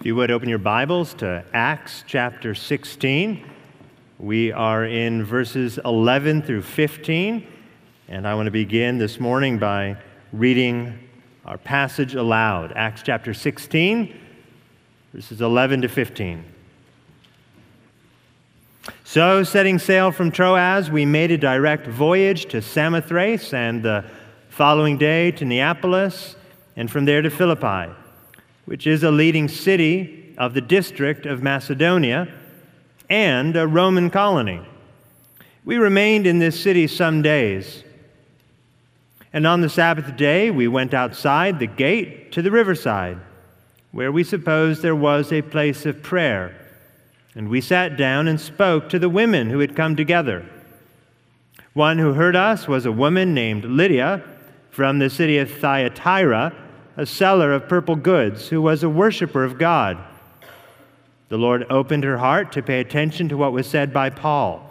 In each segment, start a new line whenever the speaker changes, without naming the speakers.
If you would open your Bibles to Acts chapter 16. We are in verses 11 through 15, and I want to begin this morning by reading our passage aloud. Acts chapter 16, verses 11 to 15. So, setting sail from Troas, we made a direct voyage to Samothrace, and the following day to Neapolis, and from there to Philippi which is a leading city of the district of Macedonia and a Roman colony. We remained in this city some days. And on the Sabbath day, we went outside the gate to the riverside, where we supposed there was a place of prayer. And we sat down and spoke to the women who had come together. One who heard us was a woman named Lydia from the city of Thyatira a seller of purple goods, who was a worshiper of God. The Lord opened her heart to pay attention to what was said by Paul.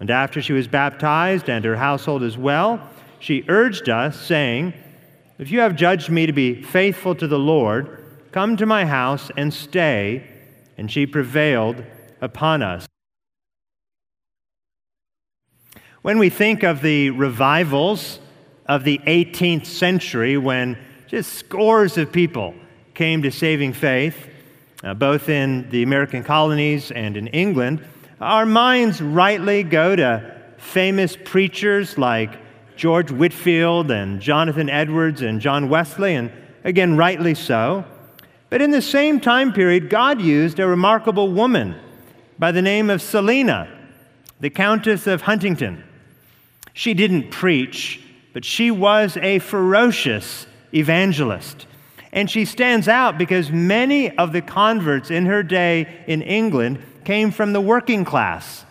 And after she was baptized and her household as well, she urged us, saying, If you have judged me to be faithful to the Lord, come to my house and stay. And she prevailed upon us. When we think of the revivals of the 18th century, when just scores of people came to saving faith, uh, both in the American colonies and in England. Our minds rightly go to famous preachers like George Whitefield and Jonathan Edwards and John Wesley, and again, rightly so. But in the same time period, God used a remarkable woman by the name of Selina, the Countess of Huntingdon. She didn't preach, but she was a ferocious evangelist. And she stands out because many of the converts in her day in England came from the working class.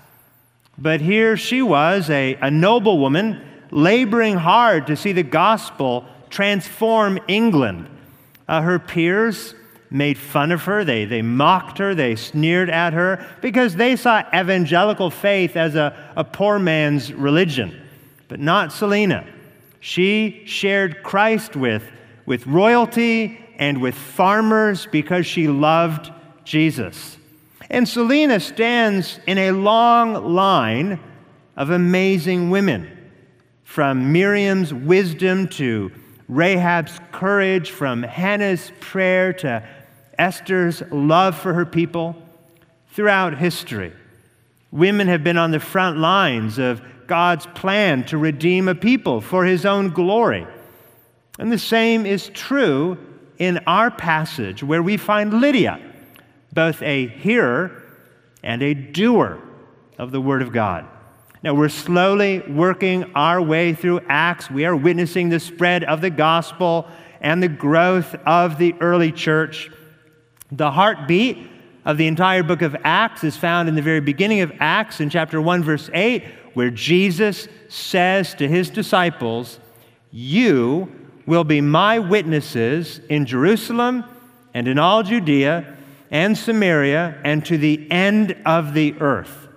But here she was, a, a noble woman, laboring hard to see the gospel transform England. Uh, her peers made fun of her, they, they mocked her, they sneered at her because they saw evangelical faith as a, a poor man's religion. But not Selina. She shared Christ with, with royalty and with farmers because she loved Jesus. And Selina stands in a long line of amazing women, from Miriam's wisdom to Rahab's courage, from Hannah's prayer to Esther's love for her people. Throughout history, women have been on the front lines of God's plan to redeem a people for his own glory. And the same is true in our passage where we find Lydia, both a hearer and a doer of the Word of God. Now, we're slowly working our way through Acts. We are witnessing the spread of the gospel and the growth of the early church. The heartbeat of the entire book of Acts is found in the very beginning of Acts in chapter 1, verse 8, where Jesus says to his disciples, You will be my witnesses in Jerusalem and in all Judea and Samaria and to the end of the earth.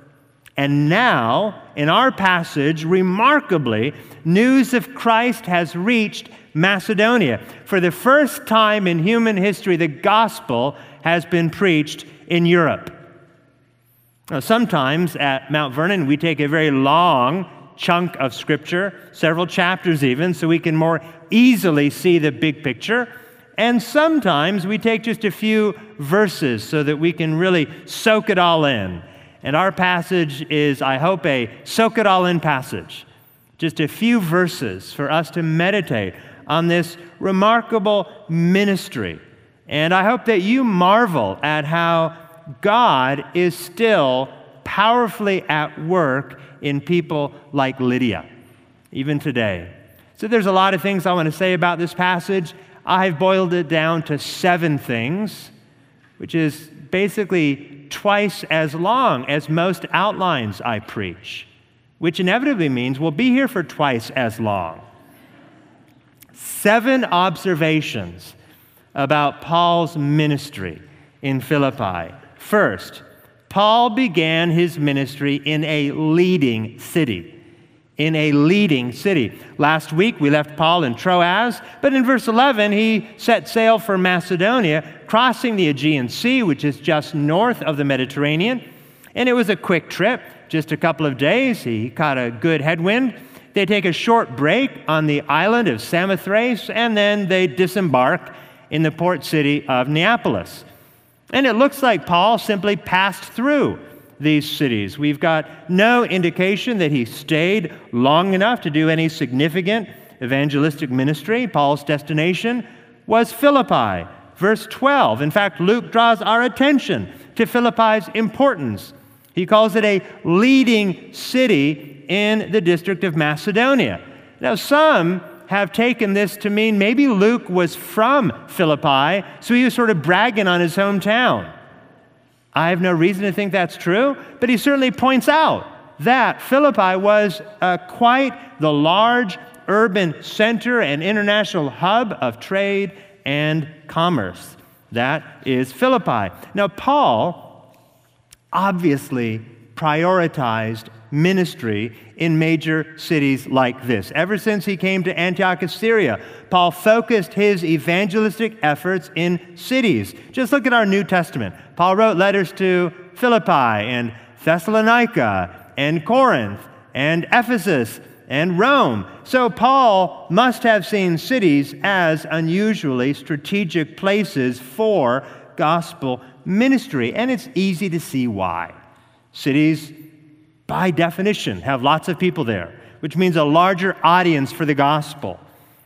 And now, in our passage, remarkably, news of Christ has reached Macedonia. For the first time in human history, the gospel has been preached in Europe. Now, sometimes at Mount Vernon, we take a very long chunk of Scripture, several chapters even, so we can more easily see the big picture. And sometimes we take just a few verses so that we can really soak it all in. And our passage is, I hope, a soak it all in passage. Just a few verses for us to meditate on this remarkable ministry. And I hope that you marvel at how God is still powerfully at work in people like Lydia, even today. So there's a lot of things I want to say about this passage. I've boiled it down to seven things, which is basically twice as long as most outlines I preach, which inevitably means we'll be here for twice as long. Seven observations about Paul's ministry in Philippi First, Paul began his ministry in a leading city. in a leading city. Last week we left Paul in Troas, but in verse 11 he set sail for Macedonia, crossing the Aegean Sea, which is just north of the Mediterranean. And it was a quick trip, just a couple of days. He caught a good headwind. They take a short break on the island of Samothrace, and then they disembark in the port city of Neapolis. And it looks like Paul simply passed through these cities. We've got no indication that he stayed long enough to do any significant evangelistic ministry. Paul's destination was Philippi. Verse 12. In fact, Luke draws our attention to Philippi's importance. He calls it a leading city in the district of Macedonia. Now, some have taken this to mean maybe Luke was from Philippi, so he was sort of bragging on his hometown. I have no reason to think that's true, but he certainly points out that Philippi was uh, quite the large urban center and international hub of trade and commerce. That is Philippi. Now, Paul obviously prioritized ministry in major cities like this. Ever since he came to Antioch of Syria, Paul focused his evangelistic efforts in cities. Just look at our New Testament. Paul wrote letters to Philippi and Thessalonica and Corinth and Ephesus and Rome. So Paul must have seen cities as unusually strategic places for gospel ministry, and it's easy to see why. Cities by definition, have lots of people there, which means a larger audience for the gospel,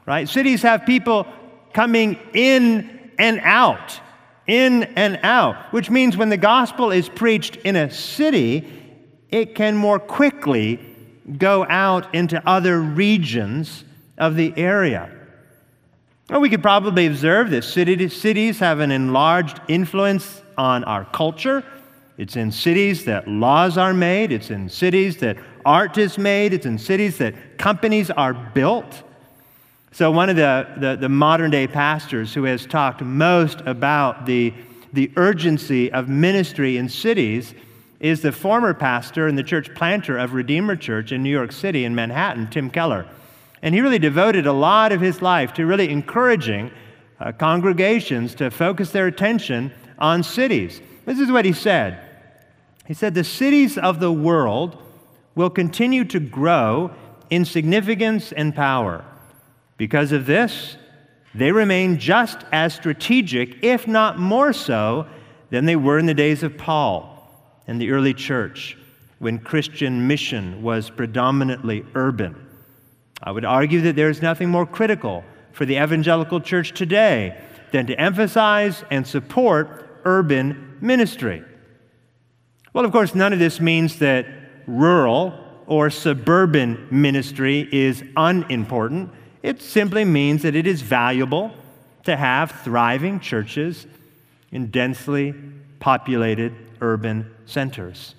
right? Cities have people coming in and out, in and out, which means when the gospel is preached in a city, it can more quickly go out into other regions of the area. Well, we could probably observe that cities have an enlarged influence on our culture it's in cities that laws are made. It's in cities that art is made. It's in cities that companies are built. So, one of the, the, the, modern day pastors who has talked most about the, the urgency of ministry in cities is the former pastor and the church planter of Redeemer Church in New York City in Manhattan, Tim Keller. And he really devoted a lot of his life to really encouraging uh, congregations to focus their attention on cities. This is what he said he said, The cities of the world will continue to grow in significance and power. Because of this, they remain just as strategic, if not more so, than they were in the days of Paul and the early church when Christian mission was predominantly urban. I would argue that there is nothing more critical for the evangelical church today than to emphasize and support urban ministry. Well, of course, none of this means that rural or suburban ministry is unimportant. It simply means that it is valuable to have thriving churches in densely populated urban centers.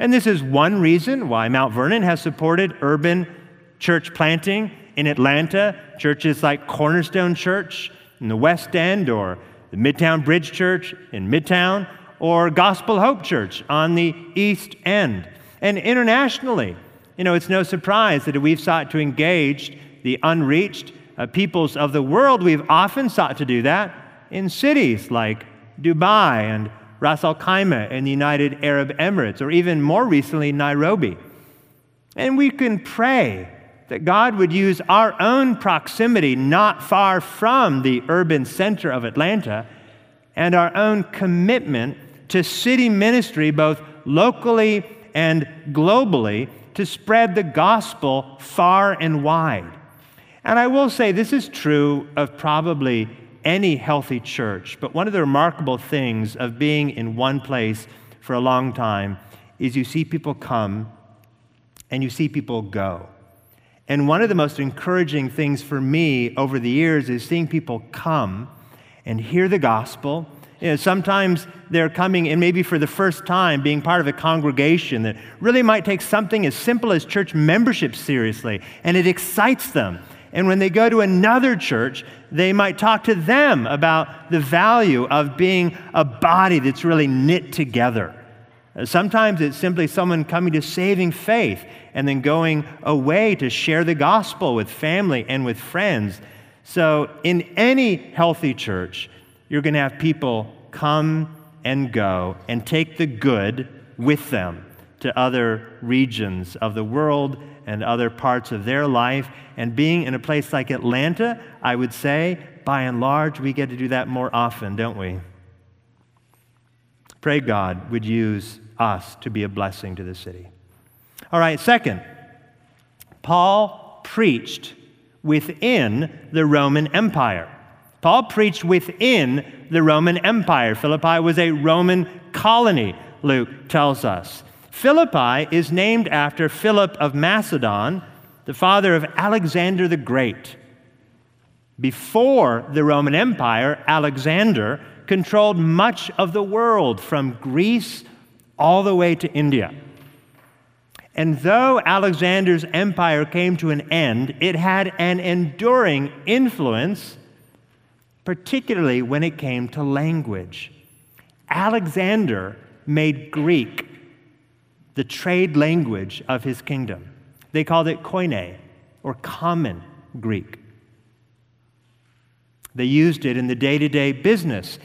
And this is one reason why Mount Vernon has supported urban church planting in Atlanta, churches like Cornerstone Church in the West End or the Midtown Bridge Church in Midtown or Gospel Hope Church on the East End. And internationally, you know, it's no surprise that we've sought to engage the unreached uh, peoples of the world. We've often sought to do that in cities like Dubai and Ras Al Khaimah in the United Arab Emirates, or even more recently, Nairobi. And we can pray that God would use our own proximity not far from the urban center of Atlanta and our own commitment to city ministry, both locally and globally, to spread the gospel far and wide. And I will say this is true of probably any healthy church, but one of the remarkable things of being in one place for a long time is you see people come and you see people go. And one of the most encouraging things for me over the years is seeing people come and hear the gospel you know, sometimes they're coming and maybe for the first time being part of a congregation that really might take something as simple as church membership seriously, and it excites them. And when they go to another church, they might talk to them about the value of being a body that's really knit together. Sometimes it's simply someone coming to saving faith and then going away to share the gospel with family and with friends. So, in any healthy church, you're going to have people come and go and take the good with them to other regions of the world and other parts of their life. And being in a place like Atlanta, I would say, by and large, we get to do that more often, don't we? Pray God would use us to be a blessing to the city. All right, second, Paul preached within the Roman Empire. Paul preached within the Roman Empire. Philippi was a Roman colony, Luke tells us. Philippi is named after Philip of Macedon, the father of Alexander the Great. Before the Roman Empire, Alexander controlled much of the world from Greece all the way to India. And though Alexander's empire came to an end, it had an enduring influence, particularly when it came to language. Alexander made Greek the trade language of his kingdom. They called it koine, or common Greek. They used it in the day to day business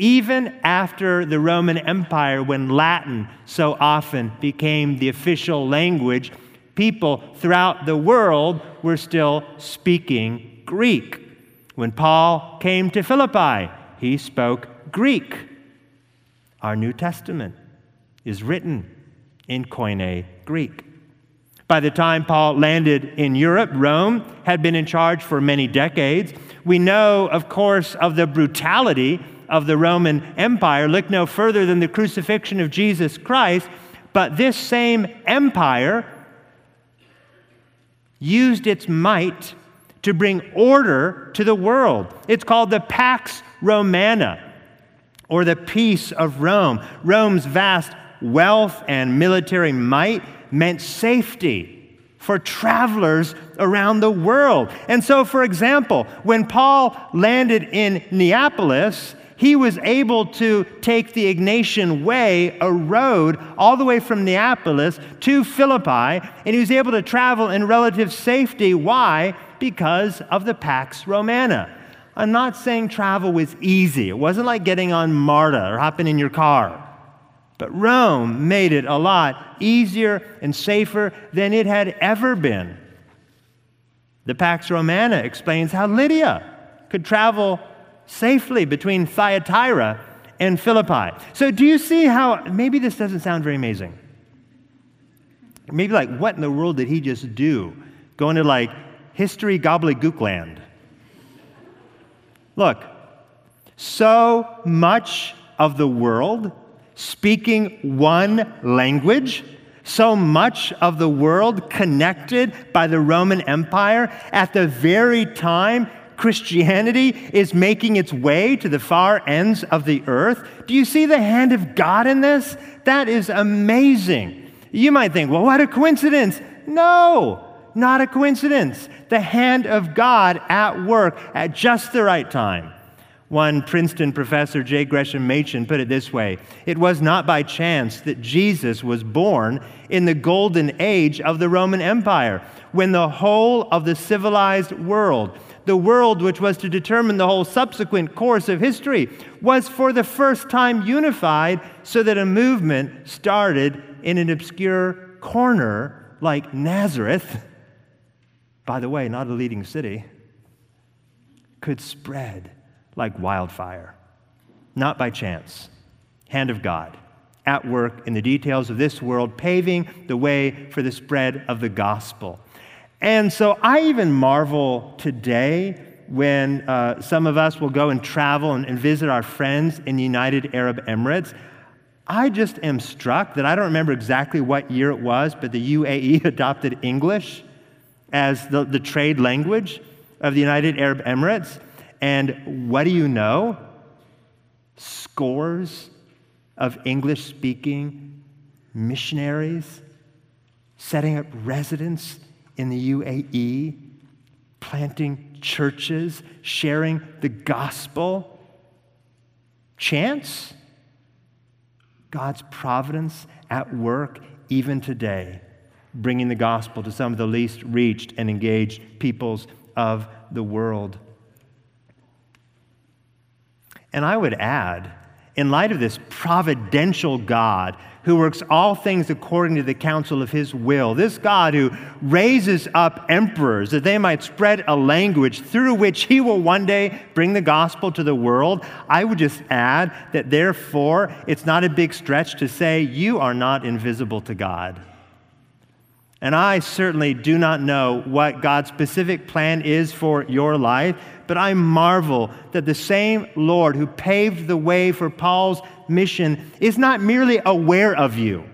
even after the Roman Empire, when Latin so often became the official language, people throughout the world were still speaking Greek. When Paul came to Philippi, he spoke Greek. Our New Testament is written in Koine Greek. By the time Paul landed in Europe, Rome had been in charge for many decades. We know, of course, of the brutality of the Roman Empire look no further than the crucifixion of Jesus Christ, but this same empire used its might to bring order to the world. It's called the Pax Romana, or the peace of Rome. Rome's vast wealth and military might meant safety for travelers around the world. And so, for example, when Paul landed in Neapolis, he was able to take the Egnatian Way, a road all the way from Neapolis to Philippi, and he was able to travel in relative safety. Why? Because of the Pax Romana. I'm not saying travel was easy. It wasn't like getting on MARTA or hopping in your car. But Rome made it a lot easier and safer than it had ever been. The Pax Romana explains how Lydia could travel safely between Thyatira and Philippi. So, do you see how maybe this doesn't sound very amazing? Maybe, like, what in the world did he just do? Going to like history gobbledygook land. Look, so much of the world speaking one language, so much of the world connected by the Roman Empire at the very time Christianity is making its way to the far ends of the earth. Do you see the hand of God in this? That is amazing. You might think, well, what a coincidence. No, not a coincidence. The hand of God at work at just the right time. One Princeton professor, J. Gresham Machen, put it this way It was not by chance that Jesus was born in the golden age of the Roman Empire, when the whole of the civilized world the world which was to determine the whole subsequent course of history, was for the first time unified so that a movement started in an obscure corner like Nazareth, by the way, not a leading city, could spread like wildfire. Not by chance. Hand of God at work in the details of this world, paving the way for the spread of the gospel. And so I even marvel today when uh, some of us will go and travel and, and visit our friends in the United Arab Emirates. I just am struck that I don't remember exactly what year it was, but the UAE adopted English as the, the trade language of the United Arab Emirates. And what do you know? Scores of English speaking missionaries setting up residence in the UAE, planting churches, sharing the gospel. Chance? God's providence at work even today, bringing the gospel to some of the least reached and engaged peoples of the world. And I would add, in light of this providential God who works all things according to the counsel of his will, this God who raises up emperors that they might spread a language through which he will one day bring the gospel to the world, I would just add that therefore it's not a big stretch to say you are not invisible to God. And I certainly do not know what God's specific plan is for your life, but I marvel that the same Lord who paved the way for Paul's mission is not merely aware of you.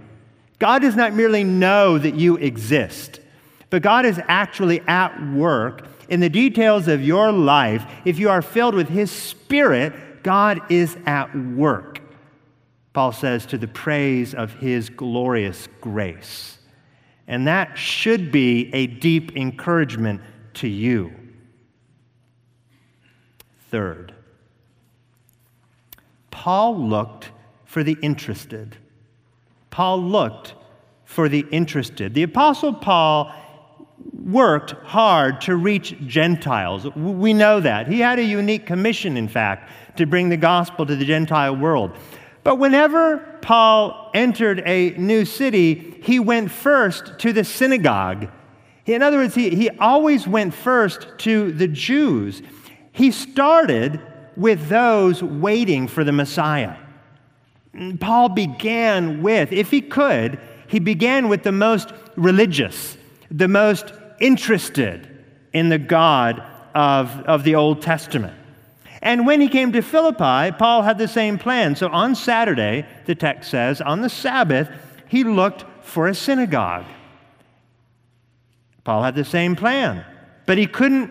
God does not merely know that you exist, but God is actually at work in the details of your life. If you are filled with His Spirit, God is at work. Paul says, to the praise of His glorious grace. And that should be a deep encouragement to you. Third, Paul looked for the interested. Paul looked for the interested. The Apostle Paul worked hard to reach Gentiles. We know that. He had a unique commission, in fact, to bring the gospel to the Gentile world. But whenever Paul entered a new city, he went first to the synagogue. In other words, he, he always went first to the Jews. He started with those waiting for the Messiah. Paul began with, if he could, he began with the most religious, the most interested in the God of, of the Old Testament. And when he came to Philippi, Paul had the same plan. So on Saturday, the text says, on the Sabbath, he looked for a synagogue. Paul had the same plan, but he couldn't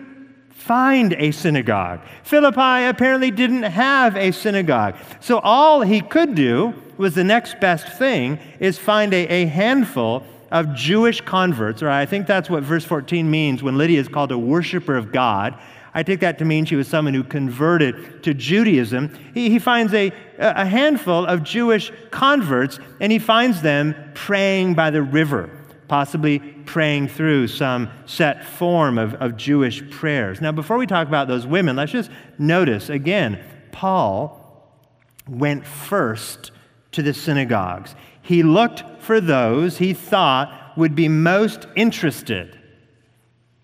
find a synagogue. Philippi apparently didn't have a synagogue. So all he could do was the next best thing is find a, a handful of Jewish converts, or I think that's what verse 14 means when Lydia is called a worshiper of God. I take that to mean she was someone who converted to Judaism. He, he finds a, a handful of Jewish converts and he finds them praying by the river, possibly praying through some set form of, of Jewish prayers. Now, before we talk about those women, let's just notice again Paul went first to the synagogues. He looked for those he thought would be most interested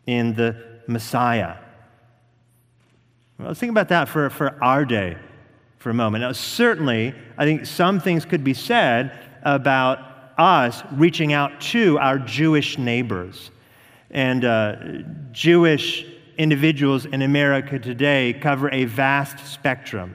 in the Messiah. Let's think about that for, for our day for a moment. Now, certainly, I think some things could be said about us reaching out to our Jewish neighbors. And uh, Jewish individuals in America today cover a vast spectrum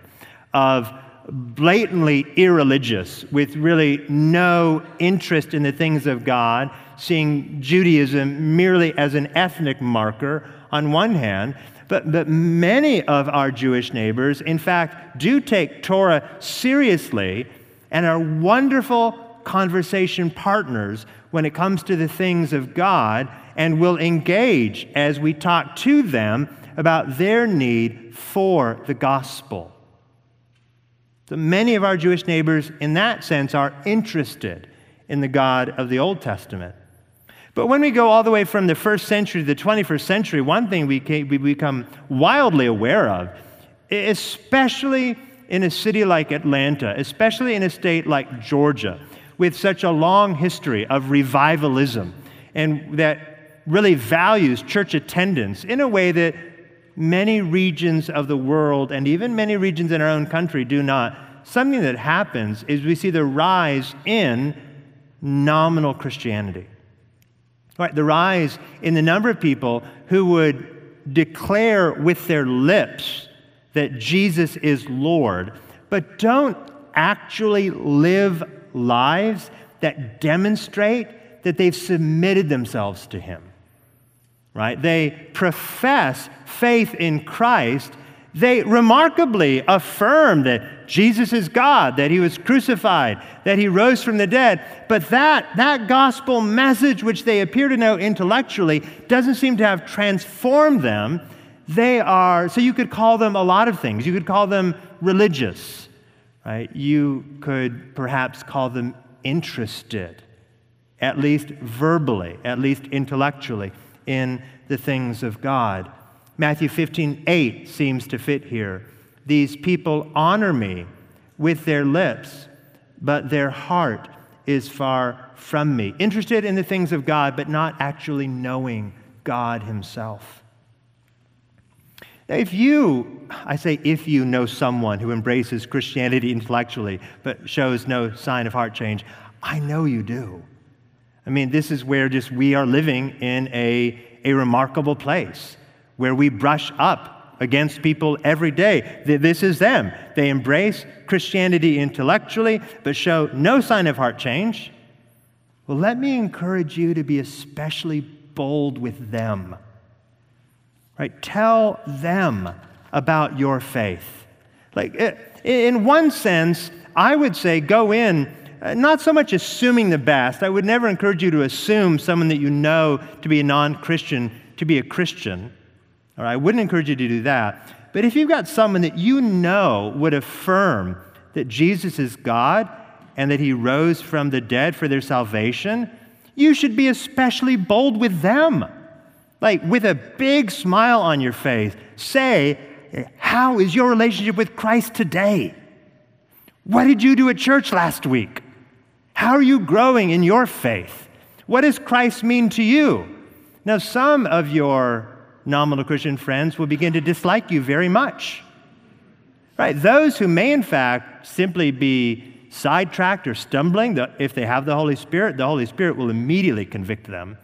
of blatantly irreligious, with really no interest in the things of God, seeing Judaism merely as an ethnic marker on one hand, but, but many of our Jewish neighbors, in fact, do take Torah seriously and are wonderful conversation partners when it comes to the things of God and will engage as we talk to them about their need for the gospel. So many of our Jewish neighbors, in that sense, are interested in the God of the Old Testament. But when we go all the way from the first century to the 21st century, one thing we, we become wildly aware of, especially in a city like Atlanta, especially in a state like Georgia, with such a long history of revivalism and that really values church attendance in a way that many regions of the world and even many regions in our own country do not. Something that happens is we see the rise in nominal Christianity. Right, the rise in the number of people who would declare with their lips that Jesus is Lord, but don't actually live lives that demonstrate that they've submitted themselves to Him. Right? They profess faith in Christ. They remarkably affirm that Jesus is God, that he was crucified, that he rose from the dead. But that, that gospel message, which they appear to know intellectually, doesn't seem to have transformed them. They are, so you could call them a lot of things. You could call them religious, right? You could perhaps call them interested, at least verbally, at least intellectually, in the things of God. Matthew 15, 8 seems to fit here. These people honor me with their lips, but their heart is far from me. Interested in the things of God, but not actually knowing God Himself. Now, if you, I say if you know someone who embraces Christianity intellectually but shows no sign of heart change, I know you do. I mean, this is where just we are living in a, a remarkable place where we brush up against people every day. This is them. They embrace Christianity intellectually but show no sign of heart change. Well, let me encourage you to be especially bold with them right? Tell them about your faith. Like, eh, in one sense, I would say go in uh, not so much assuming the best. I would never encourage you to assume someone that you know to be a non Christian to be a Christian. Or I wouldn't encourage you to do that. But if you've got someone that you know would affirm that Jesus is God and that he rose from the dead for their salvation, you should be especially bold with them. Like, with a big smile on your face, say, How is your relationship with Christ today? What did you do at church last week? How are you growing in your faith? What does Christ mean to you? Now, some of your nominal Christian friends will begin to dislike you very much. Right? Those who may, in fact, simply be sidetracked or stumbling, if they have the Holy Spirit, the Holy Spirit will immediately convict them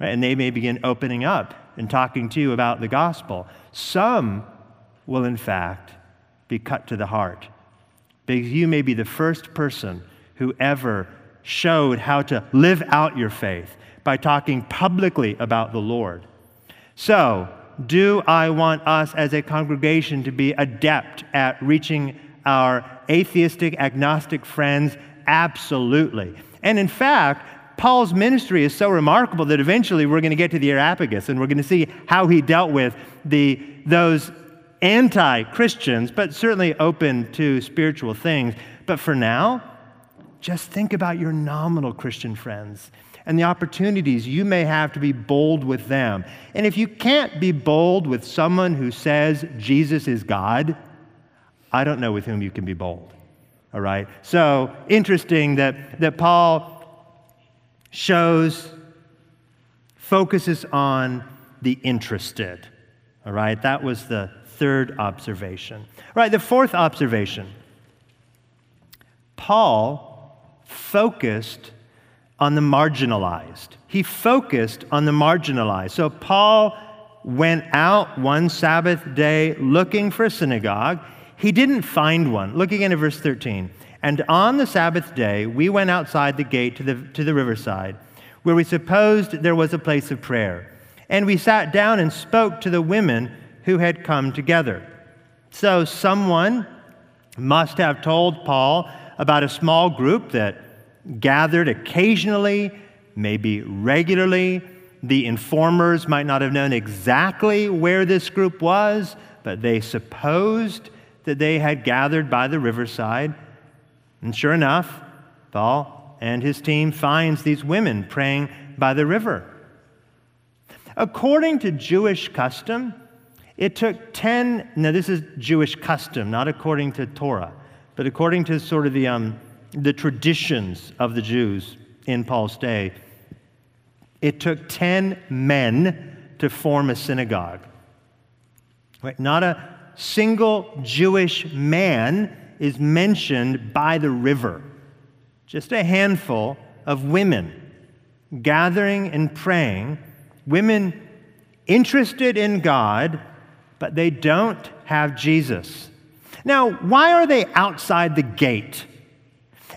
Right? And they may begin opening up and talking to you about the gospel. Some will, in fact, be cut to the heart because you may be the first person who ever showed how to live out your faith by talking publicly about the Lord. So, do I want us as a congregation to be adept at reaching our atheistic, agnostic friends? Absolutely. And in fact, Paul's ministry is so remarkable that eventually we're going to get to the Areopagus and we're going to see how he dealt with the, those anti Christians, but certainly open to spiritual things. But for now, just think about your nominal Christian friends and the opportunities you may have to be bold with them. And if you can't be bold with someone who says Jesus is God, I don't know with whom you can be bold. All right? So interesting that, that Paul shows, focuses on the interested. All right, that was the third observation. All right, the fourth observation Paul focused on the marginalized. He focused on the marginalized. So Paul went out one Sabbath day looking for a synagogue. He didn't find one. Look again at verse 13. And on the Sabbath day, we went outside the gate to the, to the riverside, where we supposed there was a place of prayer. And we sat down and spoke to the women who had come together. So someone must have told Paul about a small group that gathered occasionally, maybe regularly. The informers might not have known exactly where this group was, but they supposed that they had gathered by the riverside. And sure enough, Paul and his team finds these women praying by the river. According to Jewish custom, it took 10, now this is Jewish custom, not according to Torah, but according to sort of the, um, the traditions of the Jews in Paul's day, it took 10 men to form a synagogue. Right? Not a single Jewish man is mentioned by the river. Just a handful of women gathering and praying, women interested in God, but they don't have Jesus. Now, why are they outside the gate?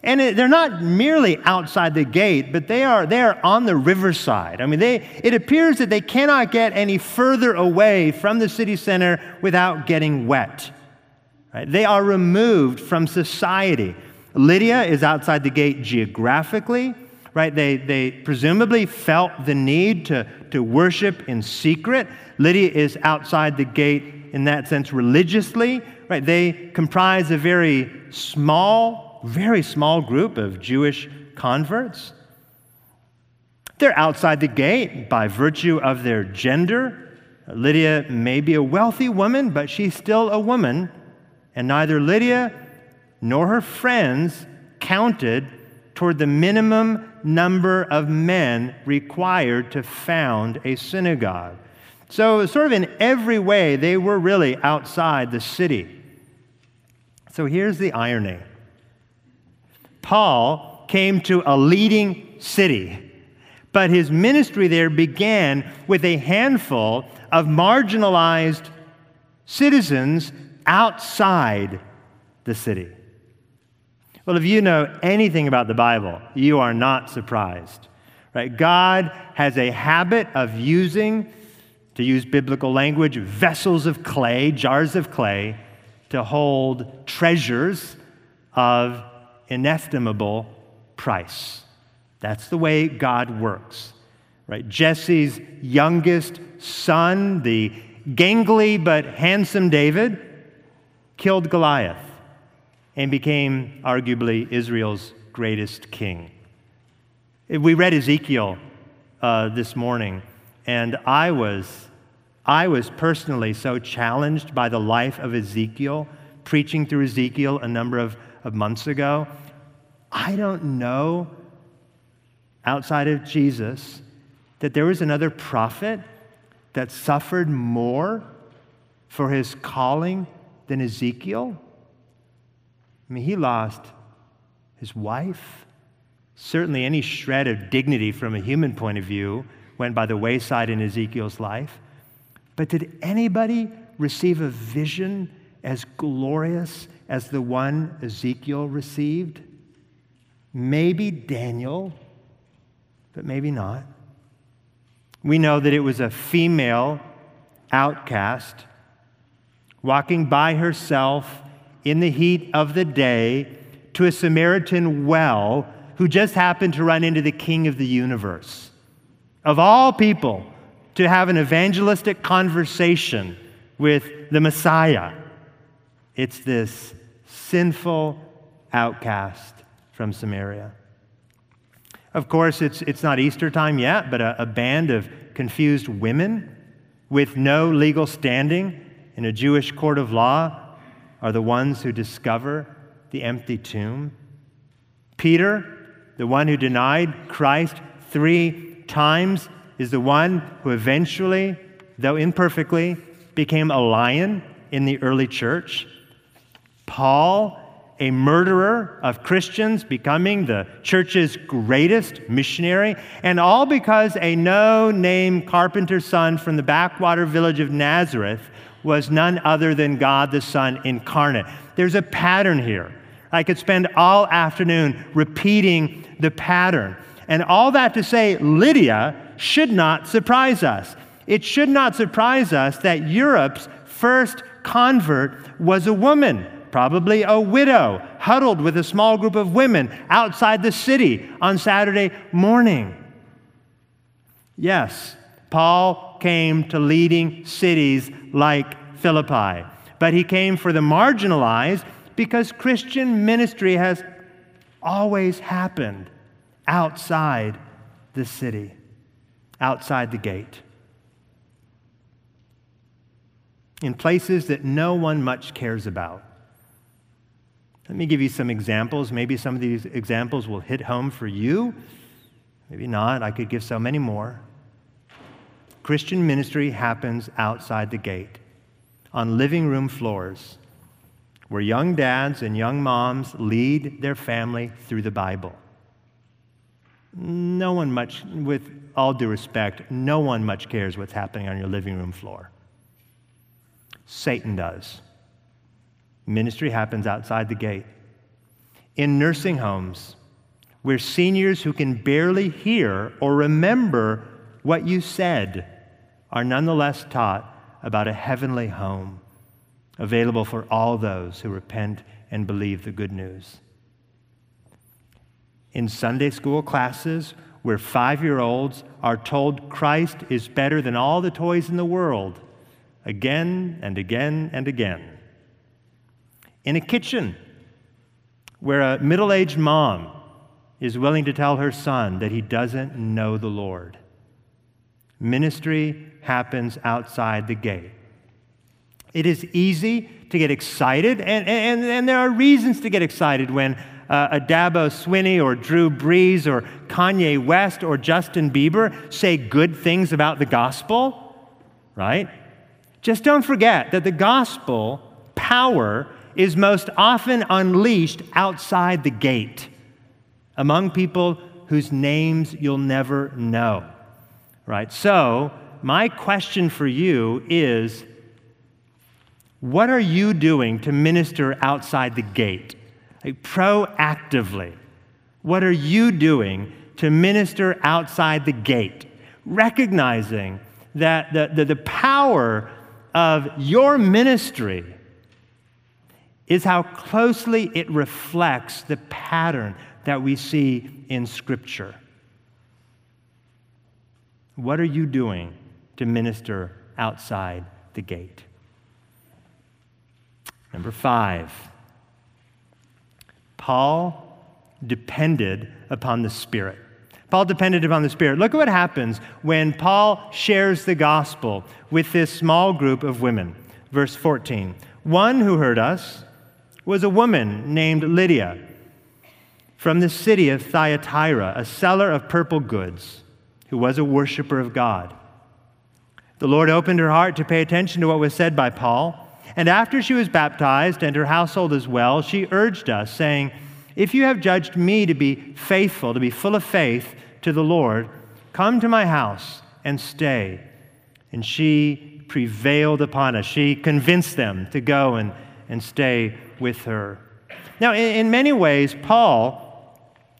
And it, they're not merely outside the gate, but they are, they are on the riverside. I mean, they, it appears that they cannot get any further away from the city center without getting wet. Right? They are removed from society. Lydia is outside the gate geographically, right? They, they presumably felt the need to, to worship in secret. Lydia is outside the gate in that sense, religiously, right? They comprise a very small, very small group of Jewish converts. They're outside the gate by virtue of their gender. Lydia may be a wealthy woman, but she's still a woman, and neither Lydia nor her friends counted toward the minimum number of men required to found a synagogue. So, sort of in every way, they were really outside the city. So, here's the irony Paul came to a leading city, but his ministry there began with a handful of marginalized citizens outside the city. Well, if you know anything about the Bible, you are not surprised. Right? God has a habit of using to use biblical language, vessels of clay, jars of clay, to hold treasures of inestimable price. That's the way God works. Right? Jesse's youngest son, the gangly but handsome David, killed Goliath and became arguably Israel's greatest king. We read Ezekiel uh, this morning, and I was I was personally so challenged by the life of Ezekiel, preaching through Ezekiel a number of, of months ago. I don't know, outside of Jesus, that there was another prophet that suffered more for his calling than Ezekiel. I mean, he lost his wife. Certainly, any shred of dignity from a human point of view went by the wayside in Ezekiel's life. But did anybody receive a vision as glorious as the one Ezekiel received? Maybe Daniel, but maybe not. We know that it was a female outcast walking by herself in the heat of the day to a Samaritan well who just happened to run into the king of the universe. Of all people, to have an evangelistic conversation with the Messiah. It's this sinful outcast from Samaria. Of course, it's, it's not Easter time yet, but a, a band of confused women with no legal standing in a Jewish court of law are the ones who discover the empty tomb. Peter, the one who denied Christ three times, is the one who eventually, though imperfectly, became a lion in the early church. Paul, a murderer of Christians, becoming the church's greatest missionary, and all because a no name carpenter's son from the backwater village of Nazareth was none other than God the Son incarnate. There's a pattern here. I could spend all afternoon repeating the pattern. And all that to say, Lydia should not surprise us. It should not surprise us that Europe's first convert was a woman, probably a widow, huddled with a small group of women outside the city on Saturday morning. Yes, Paul came to leading cities like Philippi, but he came for the marginalized because Christian ministry has always happened outside the city outside the gate. In places that no one much cares about. Let me give you some examples. Maybe some of these examples will hit home for you. Maybe not. I could give so many more. Christian ministry happens outside the gate, on living room floors, where young dads and young moms lead their family through the Bible. No one much, with all due respect, no one much cares what's happening on your living room floor. Satan does. Ministry happens outside the gate. In nursing homes, where seniors who can barely hear or remember what you said are nonetheless taught about a heavenly home available for all those who repent and believe the good news in Sunday school classes where five year olds are told Christ is better than all the toys in the world again and again and again. In a kitchen where a middle aged mom is willing to tell her son that he doesn't know the Lord. Ministry happens outside the gate. It is easy to get excited, and, and, and there are reasons to get excited when uh, a Dabo Swinney or Drew Brees or Kanye West or Justin Bieber say good things about the gospel, right? Just don't forget that the gospel power is most often unleashed outside the gate among people whose names you'll never know. Right? So, my question for you is what are you doing to minister outside the gate? Like proactively. What are you doing to minister outside the gate? Recognizing that the, the, the power of your ministry is how closely it reflects the pattern that we see in Scripture. What are you doing to minister outside the gate? Number five, Paul depended upon the Spirit. Paul depended upon the Spirit. Look at what happens when Paul shares the gospel with this small group of women. Verse 14 One who heard us was a woman named Lydia from the city of Thyatira, a seller of purple goods, who was a worshiper of God. The Lord opened her heart to pay attention to what was said by Paul. And after she was baptized, and her household as well, she urged us, saying, If you have judged me to be faithful, to be full of faith to the Lord, come to my house and stay. And she prevailed upon us. She convinced them to go and, and stay with her. Now, in, many ways, Paul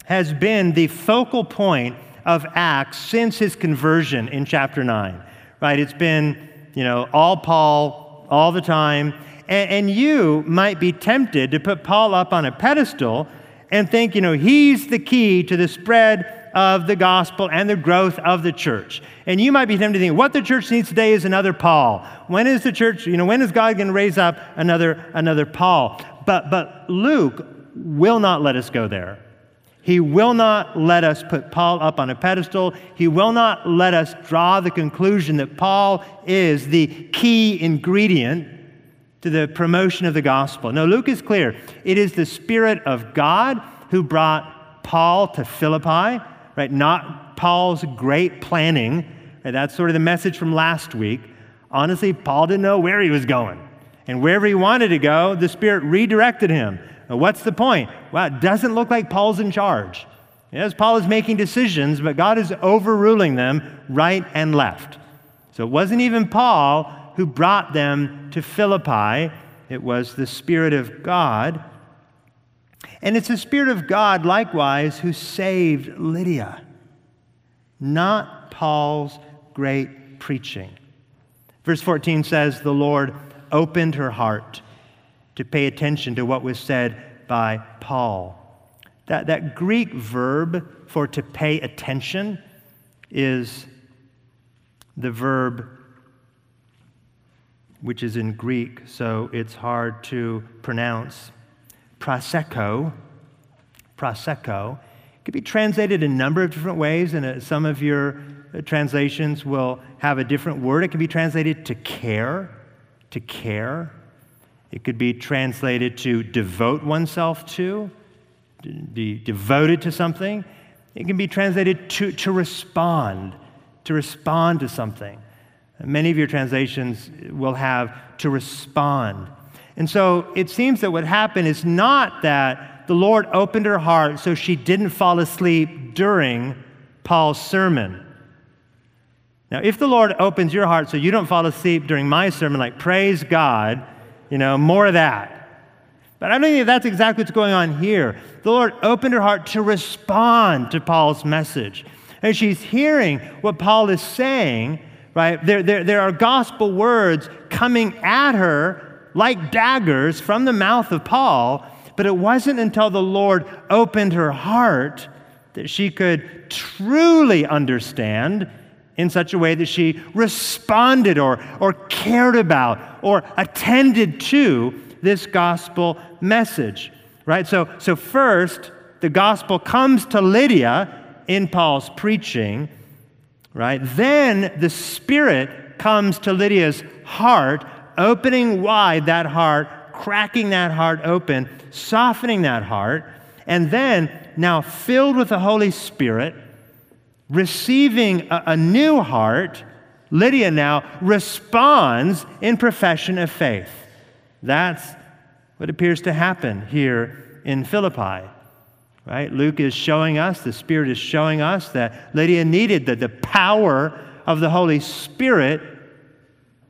has been the focal point of Acts since his conversion in chapter 9, right? It's been, you know, all Paul all the time. And, and you might be tempted to put Paul up on a pedestal and think, you know, he's the key to the spread of the gospel and the growth of the church. And you might be tempted to think, what the church needs today is another Paul. When is the church, you know, when is God going to raise up another, another Paul? But, but Luke will not let us go there. He will not let us put Paul up on a pedestal. He will not let us draw the conclusion that Paul is the key ingredient to the promotion of the gospel. No, Luke is clear. It is the Spirit of God who brought Paul to Philippi, right? Not Paul's great planning. Right? That's sort of the message from last week. Honestly, Paul didn't know where he was going. And wherever he wanted to go, the Spirit redirected him. What's the point? Well, it doesn't look like Paul's in charge. Yes, Paul is making decisions, but God is overruling them right and left. So it wasn't even Paul who brought them to Philippi, it was the Spirit of God. And it's the Spirit of God, likewise, who saved Lydia, not Paul's great preaching. Verse 14 says, The Lord opened her heart to pay attention to what was said by Paul. That, that Greek verb for to pay attention is the verb which is in Greek, so it's hard to pronounce. Proseko. Proseko. It could be translated a number of different ways, and uh, some of your uh, translations will have a different word. It can be translated to care, to care. It could be translated to devote oneself to, be devoted to something. It can be translated to, to respond, to respond to something. Many of your translations will have to respond. And so it seems that what happened is not that the Lord opened her heart so she didn't fall asleep during Paul's sermon. Now, if the Lord opens your heart so you don't fall asleep during my sermon, like praise God, you know, more of that. But I don't think that's exactly what's going on here. The Lord opened her heart to respond to Paul's message. And she's hearing what Paul is saying, right? There, there, there are gospel words coming at her like daggers from the mouth of Paul, but it wasn't until the Lord opened her heart that she could truly understand in such a way that she responded or, or cared about or attended to this gospel message. Right? So, so first, the gospel comes to Lydia in Paul's preaching, right? Then the Spirit comes to Lydia's heart, opening wide that heart, cracking that heart open, softening that heart, and then now filled with the Holy Spirit, receiving a, a new heart, Lydia now responds in profession of faith. That's what appears to happen here in Philippi. Right? Luke is showing us, the Spirit is showing us that Lydia needed the, the power of the Holy Spirit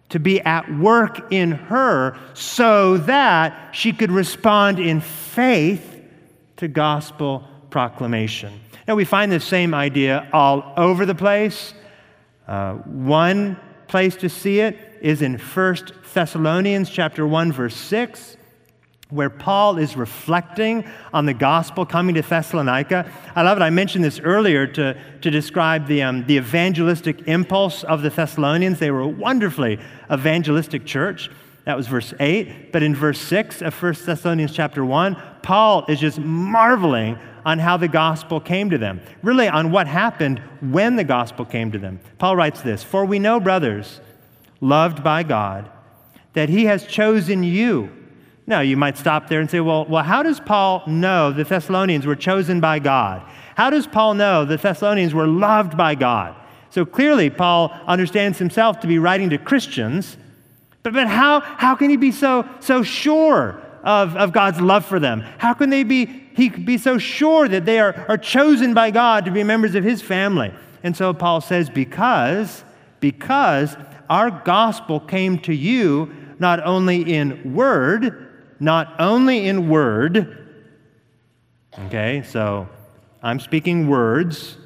to be at work in her so that she could respond in faith to gospel proclamation. Now, we find the same idea all over the place. Uh, one place to see it is in 1 Thessalonians chapter 1 verse 6 where Paul is reflecting on the gospel coming to Thessalonica. I love it. I mentioned this earlier to, to describe the, um, the evangelistic impulse of the Thessalonians. They were a wonderfully evangelistic church. That was verse 8. But in verse 6 of 1 Thessalonians chapter 1, Paul is just marveling on how the gospel came to them, really on what happened when the gospel came to them. Paul writes this For we know, brothers, loved by God, that he has chosen you now, you might stop there and say, well, well, how does Paul know the Thessalonians were chosen by God? How does Paul know the Thessalonians were loved by God? So clearly, Paul understands himself to be writing to Christians, but, but how, how can he be so, so sure of, of God's love for them? How can they be, he be so sure that they are, are chosen by God to be members of his family? And so Paul says, because, because our gospel came to you not only in word, not only in word, okay, so I'm speaking words.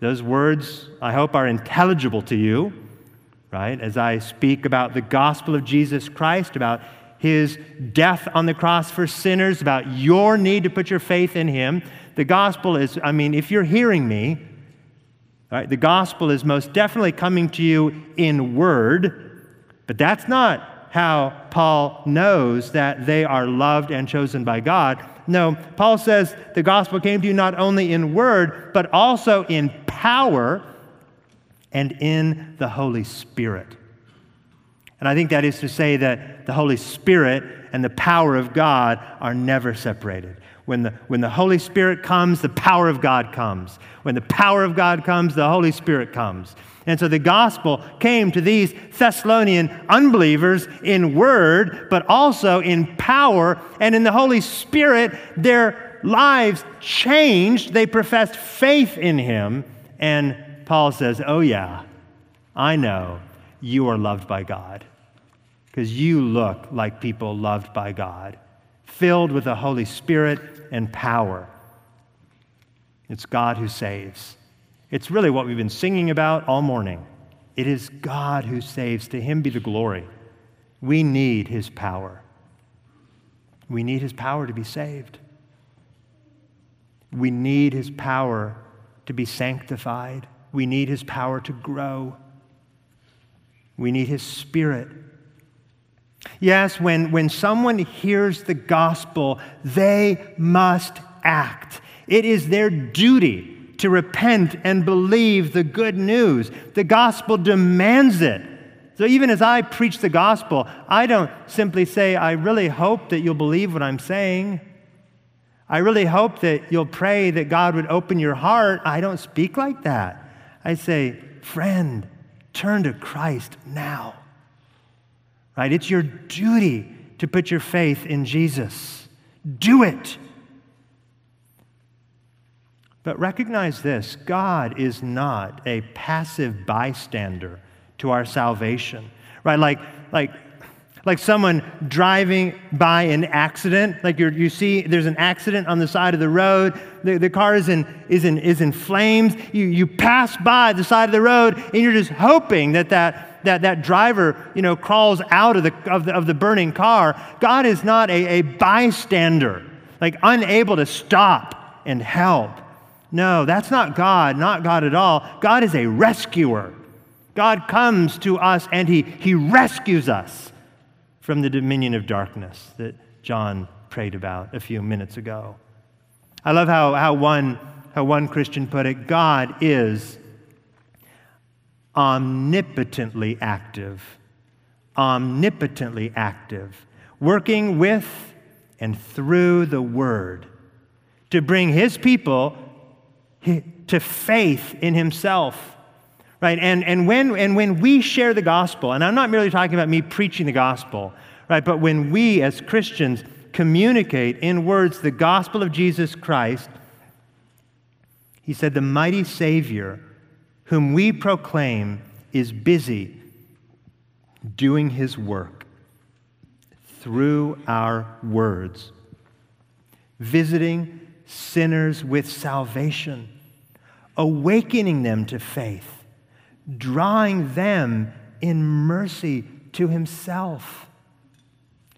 Those words, I hope, are intelligible to you, right? As I speak about the gospel of Jesus Christ, about his death on the cross for sinners, about your need to put your faith in him. The gospel is, I mean, if you're hearing me, right, the gospel is most definitely coming to you in word, but that's not how Paul knows that they are loved and chosen by God. No, Paul says the gospel came to you not only in word, but also in power and in the Holy Spirit. And I think that is to say that the Holy Spirit and the power of God are never separated. When the, when the Holy Spirit comes, the power of God comes. When the power of God comes, the Holy Spirit comes. And so the gospel came to these Thessalonian unbelievers in word, but also in power and in the Holy Spirit. Their lives changed. They professed faith in him. And Paul says, Oh, yeah, I know you are loved by God because you look like people loved by God, filled with the Holy Spirit and power. It's God who saves. It's really what we've been singing about all morning. It is God who saves. To him be the glory. We need his power. We need his power to be saved. We need his power to be sanctified. We need his power to grow. We need his spirit. Yes, when, when someone hears the gospel, they must act. It is their duty to repent and believe the good news. The gospel demands it. So even as I preach the gospel, I don't simply say, I really hope that you'll believe what I'm saying. I really hope that you'll pray that God would open your heart. I don't speak like that. I say, friend, turn to Christ now. Right? It's your duty to put your faith in Jesus. Do it. But recognize this God is not a passive bystander to our salvation, right? Like, like, like someone driving by an accident, like you you see there's an accident on the side of the road, the, the car is in, is, in, is in flames, you, you pass by the side of the road, and you're just hoping that that, that, that driver you know, crawls out of the, of, the, of the burning car. God is not a, a bystander, like unable to stop and help. No, that's not God, not God at all. God is a rescuer. God comes to us and he, he rescues us from the dominion of darkness that John prayed about a few minutes ago. I love how, how, one, how one Christian put it God is omnipotently active, omnipotently active, working with and through the Word to bring His people to faith in Himself. Right? And, and, when, and when we share the gospel, and I'm not merely talking about me preaching the gospel, right? But when we as Christians communicate in words the gospel of Jesus Christ, he said, The mighty Savior whom we proclaim is busy doing his work through our words, visiting sinners with salvation, awakening them to faith, drawing them in mercy to himself.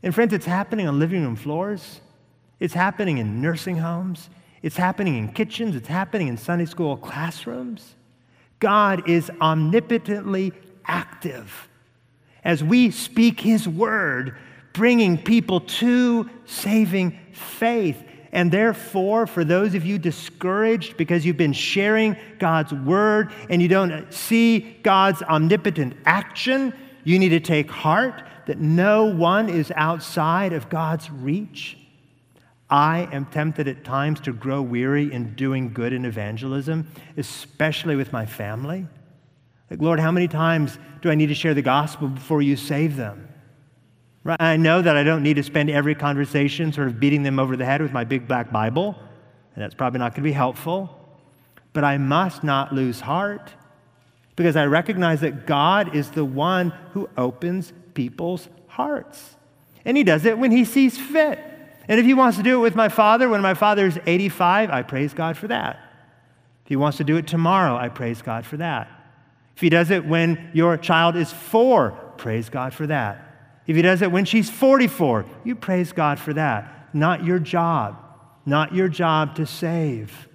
And friends, it's happening on living room floors. It's happening in nursing homes. It's happening in kitchens. It's happening in Sunday school classrooms. God is omnipotently active as we speak His word, bringing people to saving faith. And therefore, for those of you discouraged because you've been sharing God's word and you don't see God's omnipotent action, you need to take heart that no one is outside of God's reach. I am tempted at times to grow weary in doing good in evangelism, especially with my family. Like, Lord, how many times do I need to share the gospel before you save them? Right? I know that I don't need to spend every conversation sort of beating them over the head with my big black Bible, and that's probably not going to be helpful. But I must not lose heart because I recognize that God is the one who opens people's hearts. And He does it when He sees fit. And if he wants to do it with my father when my father is 85, I praise God for that. If he wants to do it tomorrow, I praise God for that. If he does it when your child is four, praise God for that. If he does it when she's 44, you praise God for that. Not your job, not your job to save.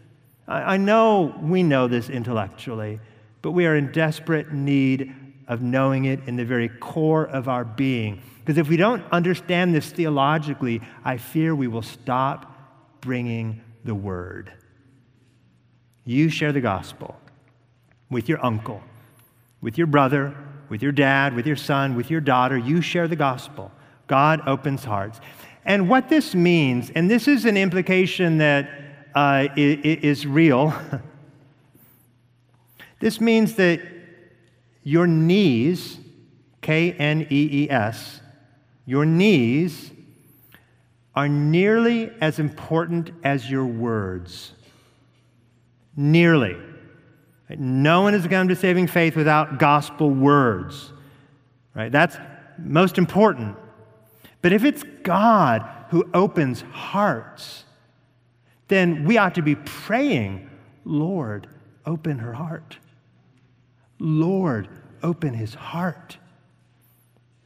I, I know we know this intellectually, but we are in desperate need of knowing it in the very core of our being. Because if we don't understand this theologically, I fear we will stop bringing the word. You share the gospel with your uncle, with your brother, with your dad, with your son, with your daughter. You share the gospel. God opens hearts. And what this means, and this is an implication that uh, is real, this means that your knees, K N E E S, your knees are nearly as important as your words. Nearly. No one has come to saving faith without gospel words. Right? That's most important. But if it's God who opens hearts, then we ought to be praying, Lord, open her heart. Lord, open his heart.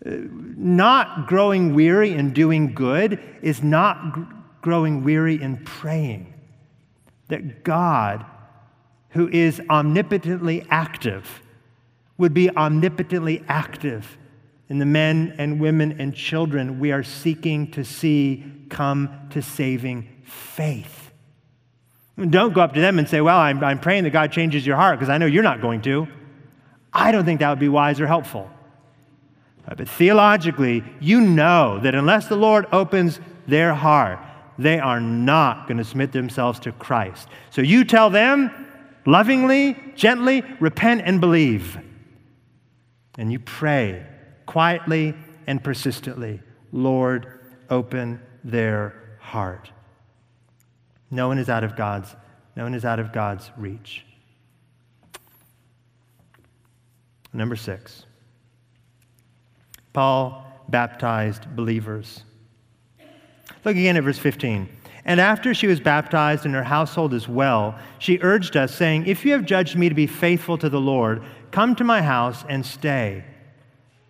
Uh, not growing weary in doing good is not gr- growing weary in praying. That God, who is omnipotently active, would be omnipotently active in the men and women and children we are seeking to see come to saving faith. Don't go up to them and say, Well, I'm, I'm praying that God changes your heart because I know you're not going to. I don't think that would be wise or helpful. Uh, but theologically, you know that unless the Lord opens their heart, they are not going to submit themselves to Christ. So you tell them lovingly, gently, repent and believe. And you pray quietly and persistently, Lord, open their heart. No one is out of God's, no one is out of God's reach. Number six, Paul baptized believers. Look again at verse 15. And after she was baptized and her household as well, she urged us, saying, If you have judged me to be faithful to the Lord, come to my house and stay.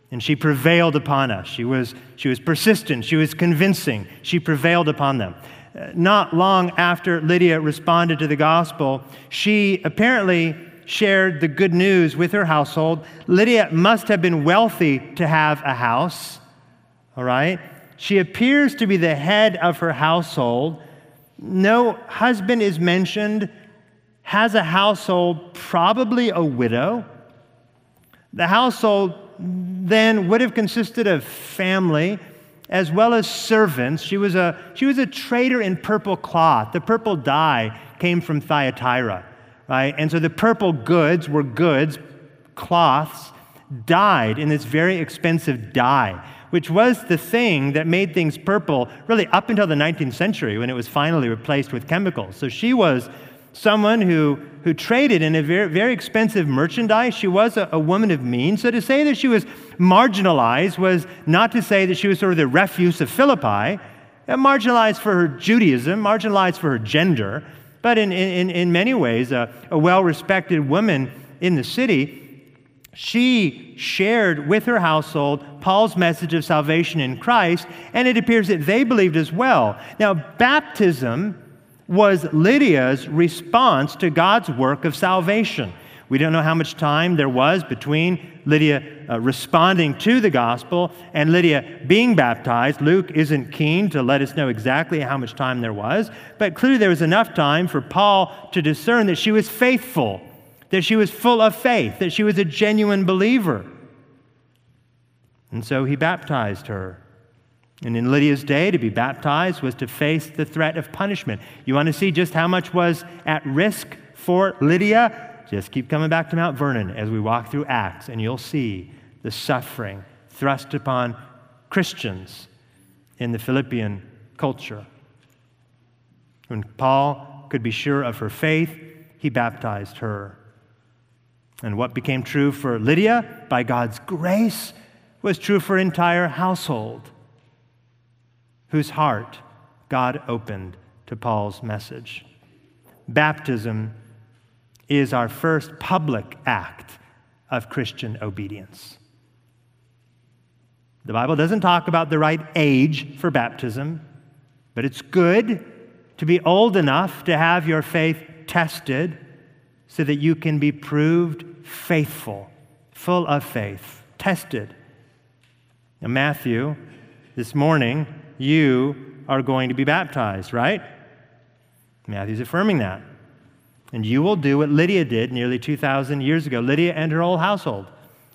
And she prevailed upon us. She was, she was persistent. She was convincing. She prevailed upon them. Uh, not long after Lydia responded to the gospel, she apparently shared the good news with her household. Lydia must have been wealthy to have a house, all right? She appears to be the head of her household. No husband is mentioned, has a household, probably a widow. The household then would have consisted of family as well as servants. She was a, she was a trader in purple cloth. The purple dye came from Thyatira, right? And so the purple goods were goods, cloths, dyed in this very expensive dye, which was the thing that made things purple really up until the 19th century when it was finally replaced with chemicals. So she was someone who, who traded in a very, very expensive merchandise. She was a, a, woman of means. So to say that she was marginalized was not to say that she was sort of the refuse of Philippi, uh, marginalized for her Judaism, marginalized for her gender, but in, in, in many ways, a, a well respected woman in the city. She shared with her household Paul's message of salvation in Christ, and it appears that they believed as well. Now, baptism was Lydia's response to God's work of salvation. We don't know how much time there was between Lydia uh, responding to the gospel and Lydia being baptized. Luke isn't keen to let us know exactly how much time there was, but clearly there was enough time for Paul to discern that she was faithful, that she was full of faith, that she was a genuine believer. And so he baptized her. And in Lydia's day, to be baptized was to face the threat of punishment. You want to see just how much was at risk for Lydia? Just keep coming back to Mount Vernon as we walk through Acts, and you'll see the suffering thrust upon Christians in the Philippian culture. When Paul could be sure of her faith, he baptized her. And what became true for Lydia by God's grace was true for entire household whose heart God opened to Paul's message. Baptism is our first public act of Christian obedience. The Bible doesn't talk about the right age for baptism, but it's good to be old enough to have your faith tested so that you can be proved faithful, full of faith, tested. Now, Matthew, this morning, you are going to be baptized, right? Matthew's affirming that. And you will do what Lydia did nearly 2,000 years ago. Lydia and her whole household.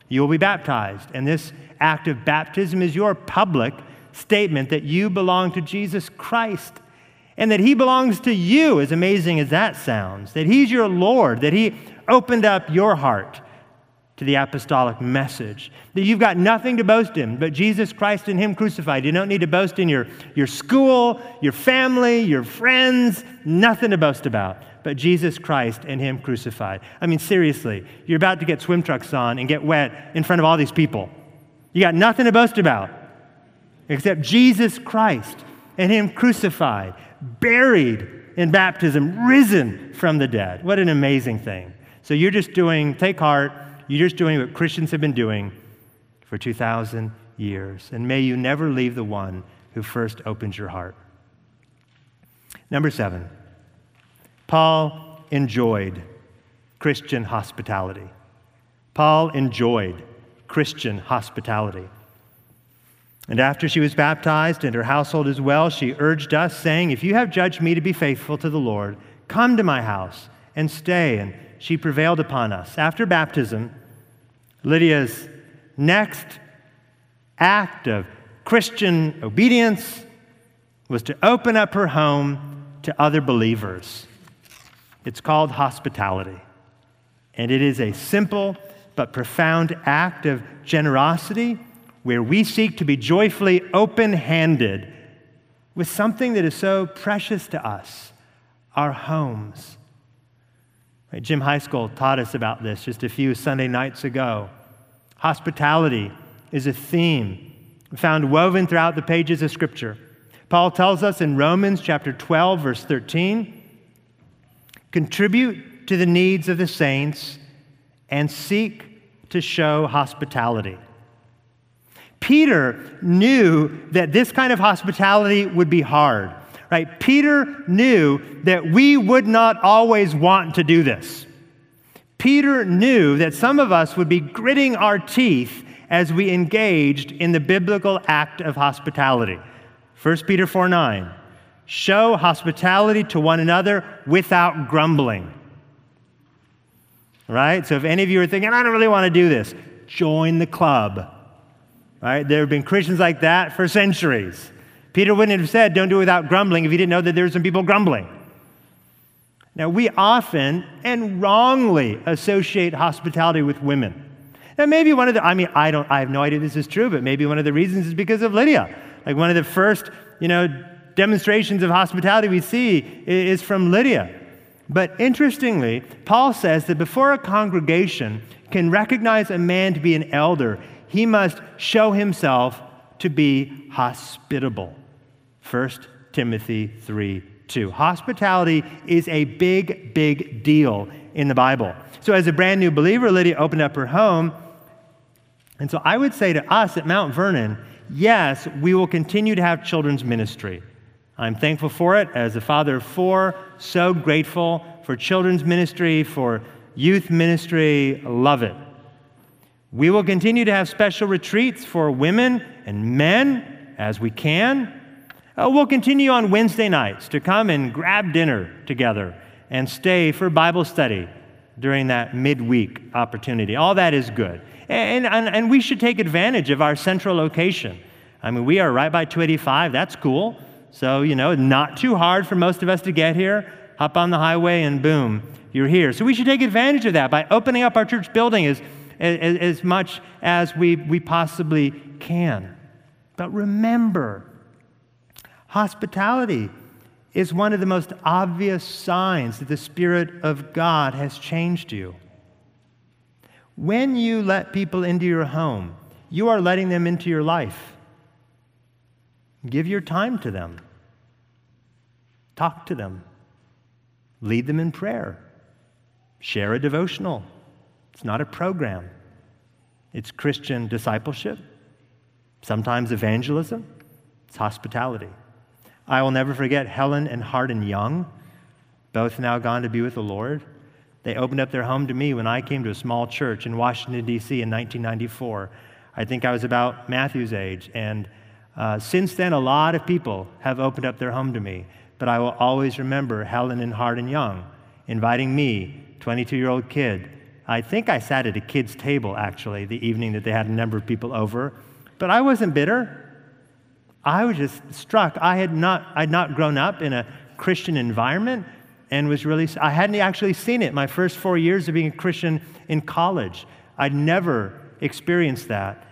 You will be baptized. And this act of baptism is your public statement that you belong to Jesus Christ and that He belongs to you, as amazing as that sounds. That He's your Lord, that He opened up your heart to the apostolic message. That you've got nothing to boast in but Jesus Christ and Him crucified. You don't need to boast in your, your school, your family, your friends, nothing to boast about but Jesus Christ and Him crucified. I mean, seriously, you're about to get swim trunks on and get wet in front of all these people. You got nothing to boast about except Jesus Christ and Him crucified, buried in baptism, risen from the dead. What an amazing thing. So you're just doing, take heart, you're just doing what Christians have been doing for 2,000 years. And may you never leave the one who first opens your heart. Number seven, Paul enjoyed Christian hospitality. Paul enjoyed Christian hospitality. And after she was baptized and her household as well, she urged us, saying, If you have judged me to be faithful to the Lord, come to my house and stay. And she prevailed upon us. After baptism, Lydia's next act of Christian obedience was to open up her home to other believers. It's called hospitality. And it is a simple but profound act of generosity where we seek to be joyfully open handed with something that is so precious to us our homes Right? Jim School taught us about this just a few Sunday nights ago. Hospitality is a theme found woven throughout the pages of Scripture. Paul tells us in Romans chapter 12, verse 13 contribute to the needs of the saints and seek to show hospitality. Peter knew that this kind of hospitality would be hard right? Peter knew that we would not always want to do this. Peter knew that some of us would be gritting our teeth as we engaged in the biblical act of hospitality. 1 Peter 4 9. Show hospitality to one another without grumbling. Right? So if any of you are thinking, I don't really want to do this, join the club. Right? There have been Christians like that for centuries. Peter wouldn't have said, don't do it without grumbling if he didn't know that there were some people grumbling. Now, we often and wrongly associate hospitality with women. Now, maybe one of the, I mean, I don't, I have no idea this is true, but maybe one of the reasons is because of Lydia. Like one of the first, you know, demonstrations of hospitality we see is from Lydia. But interestingly, Paul says that before a congregation can recognize a man to be an elder, he must show himself to be hospitable. 1 Timothy 3 2. Hospitality is a big, big deal in the Bible. So, as a brand new believer, Lydia opened up her home. And so, I would say to us at Mount Vernon, yes, we will continue to have children's ministry. I'm thankful for it as a father of four, so grateful for children's ministry, for youth ministry. Love it. We will continue to have special retreats for women and men as we can. Uh, we'll continue on Wednesday nights to come and grab dinner together and stay for Bible study during that midweek opportunity. All that is good. And, and, and we should take advantage of our central location. I mean, we are right by 285. That's cool. So, you know, not too hard for most of us to get here. Hop on the highway and boom, you're here. So we should take advantage of that by opening up our church building as, as, as much as we, we possibly can. But remember, Hospitality is one of the most obvious signs that the Spirit of God has changed you. When you let people into your home, you are letting them into your life. Give your time to them, talk to them, lead them in prayer, share a devotional. It's not a program, it's Christian discipleship, sometimes evangelism, it's hospitality. I will never forget Helen and Hardin Young, both now gone to be with the Lord. They opened up their home to me when I came to a small church in Washington, D.C. in 1994. I think I was about Matthew's age. And uh, since then, a lot of people have opened up their home to me. But I will always remember Helen and Hardin Young inviting me, 22 year old kid. I think I sat at a kid's table, actually, the evening that they had a number of people over. But I wasn't bitter. I was just struck. I had not, I'd not grown up in a Christian environment and was really, I hadn't actually seen it my first four years of being a Christian in college. I'd never experienced that.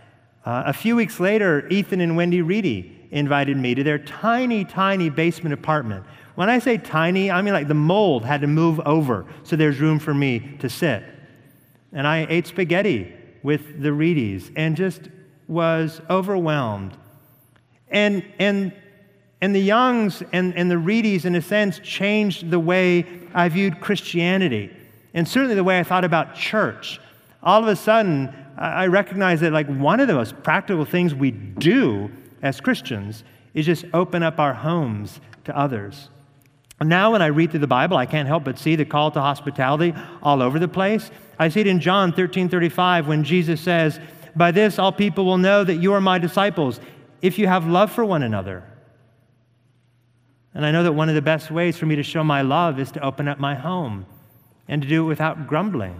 Uh, a few weeks later, Ethan and Wendy Reedy invited me to their tiny, tiny basement apartment. When I say tiny, I mean like the mold had to move over so there's room for me to sit. And I ate spaghetti with the Reedies and just was overwhelmed and, and, and the Youngs and, and the Reedies, in a sense, changed the way I viewed Christianity and certainly the way I thought about church. All of a sudden, I recognize that like one of the most practical things we do as Christians is just open up our homes to others. Now, when I read through the Bible, I can't help but see the call to hospitality all over the place. I see it in John 13 35 when Jesus says, By this all people will know that you are my disciples if you have love for one another. And I know that one of the best ways for me to show my love is to open up my home and to do it without grumbling.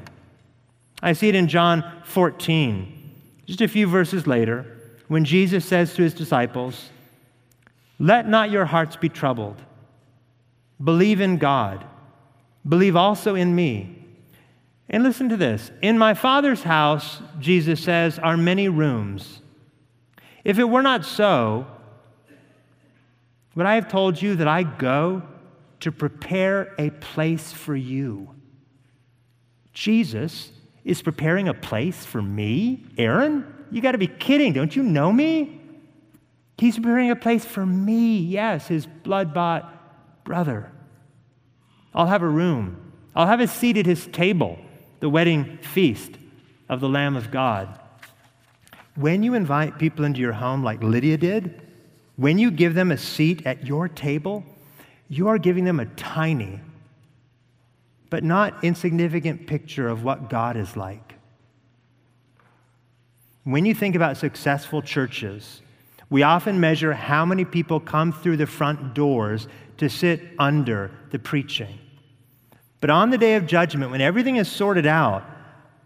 I see it in John 14, just a few verses later, when Jesus says to his disciples, Let not your hearts be troubled. Believe in God. Believe also in me. And listen to this. In my Father's house, Jesus says, are many rooms. If it were not so, would I have told you that I go to prepare a place for you? Jesus is preparing a place for me? Aaron? You got to be kidding. Don't you know me? He's preparing a place for me. Yes, his blood bought brother. I'll have a room. I'll have a seat at his table, the wedding feast of the Lamb of God. When you invite people into your home, like Lydia did, when you give them a seat at your table, you are giving them a tiny, but not insignificant picture of what God is like. When you think about successful churches, we often measure how many people come through the front doors to sit under the preaching. But on the day of judgment, when everything is sorted out,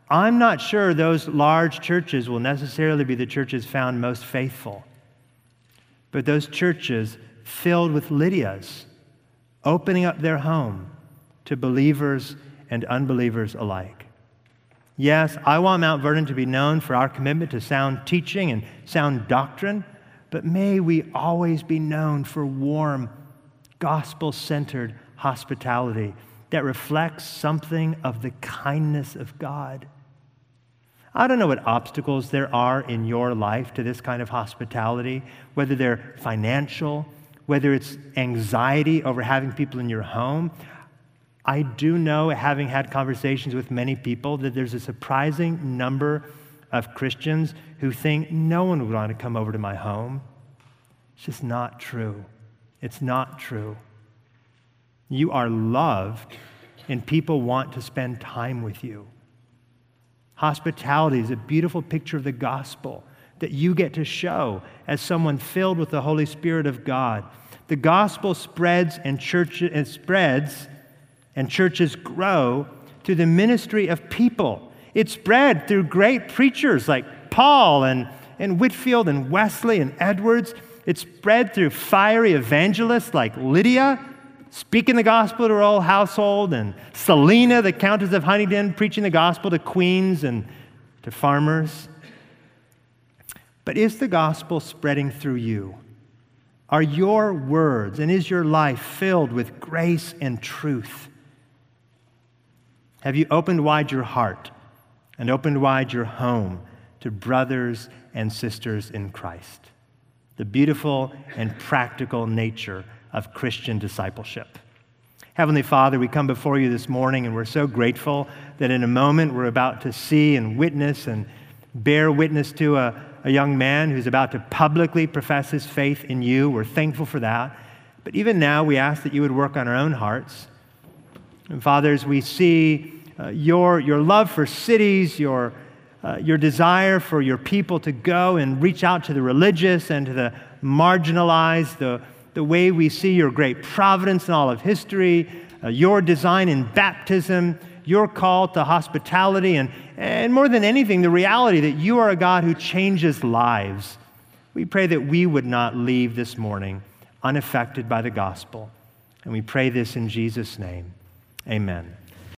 I'm not sure those large churches will necessarily be the churches found most faithful. But those churches filled with Lydias, opening up their home to believers and unbelievers alike. Yes, I want Mount Vernon to be known for our commitment to sound teaching and sound doctrine, but may we always be known for warm, gospel centered hospitality that reflects something of the kindness of God. I don't know what obstacles there are in your life to this kind of hospitality, whether they're financial, whether it's anxiety over having people in your home. I do know, having had conversations with many people, that there's a surprising number of Christians who think no one would want to come over to my home. It's just not true. It's not true. You are loved, and people want to spend time with you. Hospitality is a beautiful picture of the gospel that you get to show as someone filled with the Holy Spirit of God. The gospel spreads and church and spreads and churches grow through the ministry of people. It's spread through great preachers like Paul and, and Whitefield and Wesley and Edwards. It's spread through fiery evangelists like Lydia, speaking the gospel to her whole household, and Selina, the Countess of Huntingdon, preaching the gospel to queens and to farmers. But is the gospel spreading through you? Are your words and is your life filled with grace and truth? Have you opened wide your heart and opened wide your home to brothers and sisters in Christ? The beautiful and practical nature of Christian discipleship. Heavenly Father, we come before you this morning and we're so grateful that in a moment we're about to see and witness and bear witness to a, a young man who's about to publicly profess his faith in you. We're thankful for that. But even now, we ask that you would work on our own hearts. And Father, as we see uh, your, your love for cities, your, uh, your desire for your people to go and reach out to the religious and to the marginalized, the, the way we see your great providence in all of history, uh, your design in baptism, your call to hospitality, and, and more than anything, the reality that you are a God who changes lives. We pray that we would not leave this morning unaffected by the gospel. And we pray this in Jesus' name. Amen.